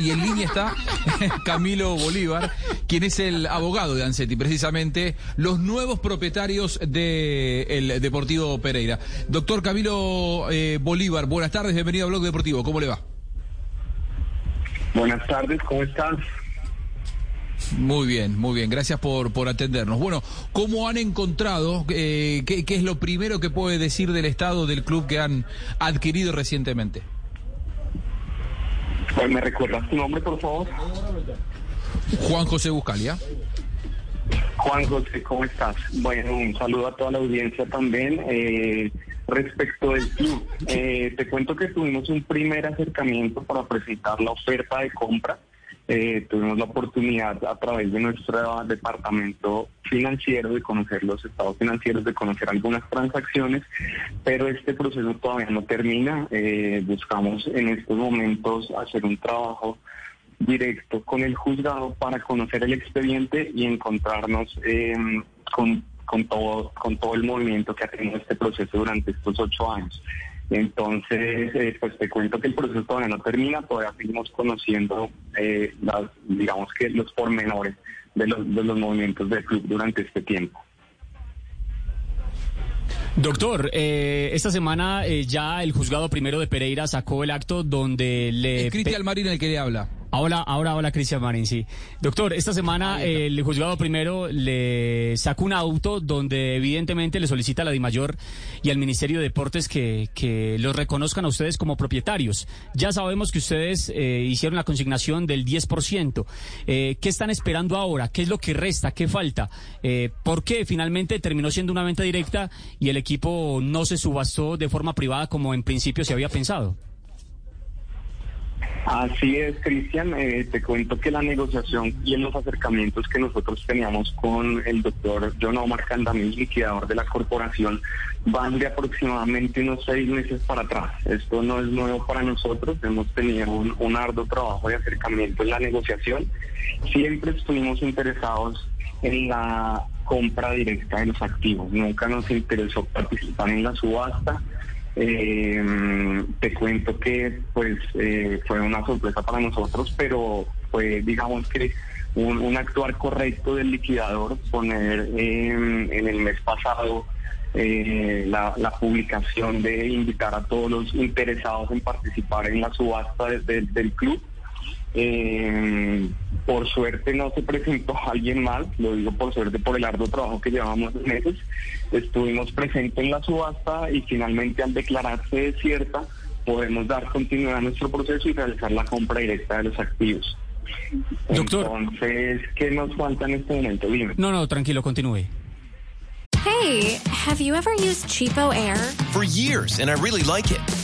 Y en línea está Camilo Bolívar, quien es el abogado de Ancetti, precisamente los nuevos propietarios del Deportivo Pereira. Doctor Camilo eh, Bolívar, buenas tardes, bienvenido a Blog Deportivo, ¿cómo le va? Buenas tardes, ¿cómo estás? Muy bien, muy bien, gracias por, por atendernos. Bueno, ¿cómo han encontrado, eh, qué, qué es lo primero que puede decir del estado del club que han adquirido recientemente? ¿Me recuerdas tu nombre, por favor? Juan José Buscalia. Juan José, ¿cómo estás? Bueno, un saludo a toda la audiencia también. Eh, respecto del club, eh, te cuento que tuvimos un primer acercamiento para presentar la oferta de compra. Eh, tuvimos la oportunidad a través de nuestro departamento financiero de conocer los estados financieros, de conocer algunas transacciones, pero este proceso todavía no termina. Eh, buscamos en estos momentos hacer un trabajo directo con el juzgado para conocer el expediente y encontrarnos eh, con, con, todo, con todo el movimiento que ha tenido este proceso durante estos ocho años. Entonces, eh, pues te cuento que el proceso todavía no termina, todavía seguimos conociendo, eh, las, digamos que los pormenores de los, de los movimientos del club durante este tiempo. Doctor, eh, esta semana eh, ya el juzgado primero de Pereira sacó el acto donde le... Es Cristian Marín el que le habla. Ahora, ahora, hola Cristian Marín, sí. Doctor, esta semana eh, el juzgado primero le sacó un auto donde evidentemente le solicita a la DIMAYOR y al Ministerio de Deportes que, que los reconozcan a ustedes como propietarios. Ya sabemos que ustedes eh, hicieron la consignación del 10%. Eh, ¿Qué están esperando ahora? ¿Qué es lo que resta? ¿Qué falta? Eh, ¿Por qué finalmente terminó siendo una venta directa y el equipo no se subastó de forma privada como en principio se había pensado? Así es, Cristian. Eh, te cuento que la negociación y en los acercamientos que nosotros teníamos con el doctor John Omar Candamil, liquidador de la corporación, van de aproximadamente unos seis meses para atrás. Esto no es nuevo para nosotros. Hemos tenido un, un arduo trabajo de acercamiento en la negociación. Siempre estuvimos interesados en la compra directa de los activos. Nunca nos interesó participar en la subasta. Eh, te cuento que pues eh, fue una sorpresa para nosotros, pero fue digamos que un, un actuar correcto del liquidador poner eh, en el mes pasado eh, la, la, publicación de invitar a todos los interesados en participar en la subasta de, de, del club. Eh, por suerte no se presentó alguien más, lo digo por suerte por el arduo trabajo que llevamos meses. Estuvimos presentes en la subasta y finalmente al declararse desierta podemos dar continuidad a nuestro proceso y realizar la compra directa de los activos. Doctor. Entonces, ¿qué nos falta en este momento? Dime. No, no, tranquilo, continúe. Hey, have you ever used Cheapo Air? For years, and I really like it.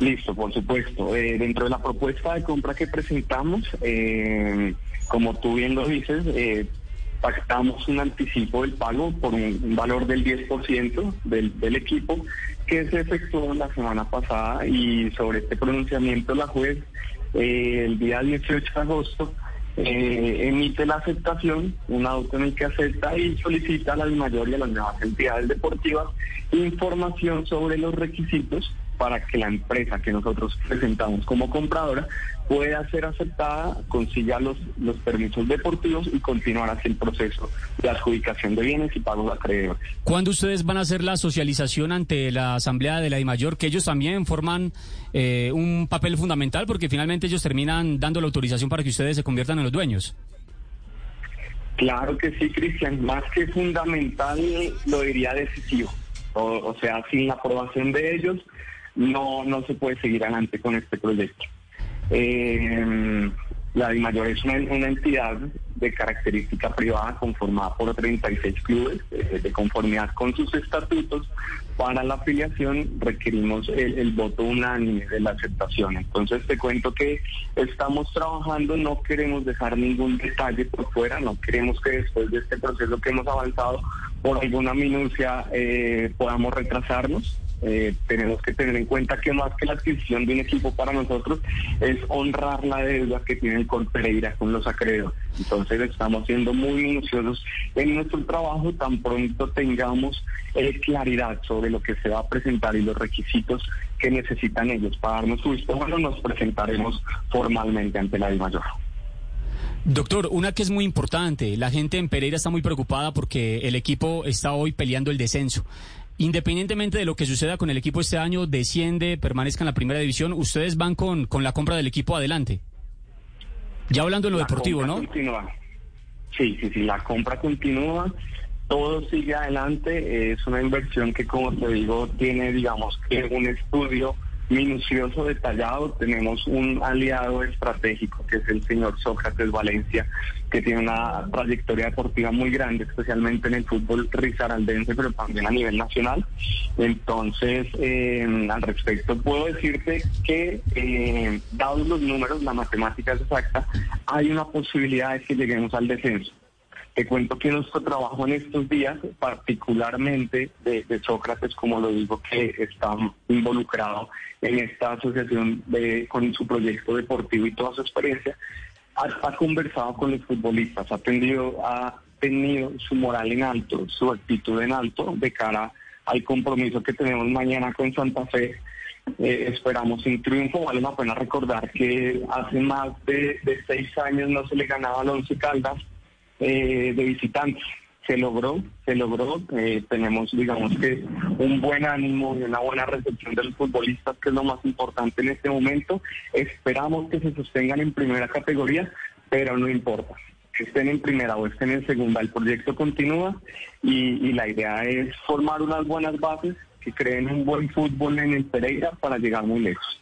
Listo, por supuesto. Eh, dentro de la propuesta de compra que presentamos, eh, como tú bien lo dices, eh, pactamos un anticipo del pago por un, valor del 10% del, del equipo que se efectuó la semana pasada y sobre este pronunciamiento la juez eh, el día 18 de agosto eh, emite la aceptación, un auto en el que acepta y solicita a la mayor y a las nuevas entidades deportivas información sobre los requisitos para que la empresa que nosotros presentamos como compradora pueda ser aceptada, consiga los, los permisos deportivos y continuar así el proceso de adjudicación de bienes y pagos a acreedores. ¿Cuándo ustedes van a hacer la socialización ante la Asamblea de la DIMAYOR? Que ellos también forman eh, un papel fundamental porque finalmente ellos terminan dando la autorización para que ustedes se conviertan en los dueños. Claro que sí, Cristian. Más que fundamental, lo diría decisivo. O, sea, sin la aprobación de ellos, no, no se puede seguir adelante con este proyecto. Eh, la DIMAYOR es una, entidad de característica privada conformada por 36 clubes eh, de conformidad con sus estatutos. Para la afiliación requerimos el, voto unánime de la aceptación. Entonces te cuento que estamos trabajando, no queremos dejar ningún detalle por fuera, no queremos que después de este proceso que hemos avanzado por alguna minucia eh, podamos retrasarnos. Eh, tenemos que tener en cuenta que más que la adquisición de un equipo para nosotros es honrar la deuda que tiene el Col Pereira con los acreedores. Entonces estamos siendo muy minuciosos en nuestro trabajo, tan pronto tengamos eh, claridad sobre lo que se va a presentar y los requisitos que necesitan ellos para darnos su visto bueno, nos presentaremos formalmente ante la mayor. Doctor, una que es muy importante, la gente en Pereira está muy preocupada porque el equipo está hoy peleando el descenso. Independientemente de lo que suceda con el equipo este año, desciende, permanezca en la primera división, ustedes van con, con la compra del equipo adelante. Ya hablando de lo deportivo, ¿no? Continúa. Sí, sí, sí, la compra continúa, todo sigue adelante, es una inversión que como te digo tiene digamos que un estudio minucioso, detallado. Tenemos un aliado estratégico que es el señor Sócrates Valencia, que tiene una trayectoria deportiva muy grande, especialmente en el fútbol risaraldense, pero también a nivel nacional. Entonces, eh, al respecto, puedo decirte que, eh, dados los números, la matemática es exacta, hay una posibilidad de que lleguemos al descenso. Te cuento que nuestro trabajo en estos días, particularmente de, Sócrates, como lo digo, que está involucrado en esta asociación con su proyecto deportivo y toda su experiencia, ha, conversado con los futbolistas, ha tenido, su moral en alto, su actitud en alto de cara al compromiso que tenemos mañana con Santa Fe. Eh, esperamos un triunfo. Vale la pena recordar que hace más de, de seis años no se le ganaba al Once Caldas eh, de visitantes. Se logró, se logró. Eh, tenemos, digamos que, un buen ánimo y una buena recepción de los futbolistas, que es lo más importante en este momento. Esperamos que se sostengan en primera categoría, pero no importa. Que estén en primera o estén en segunda, el proyecto continúa y, y la idea es formar unas buenas bases que creen un buen fútbol en el Pereira para llegar muy lejos.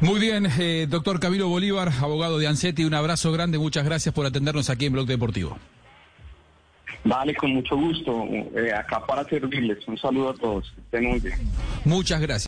Muy bien, eh, doctor Camilo Bolívar, abogado de ANSETI, un abrazo grande, muchas gracias por atendernos aquí en Blog Deportivo. Vale, con mucho gusto, eh, acá para servirles. Un saludo a todos. Estén muy bien. Muchas gracias.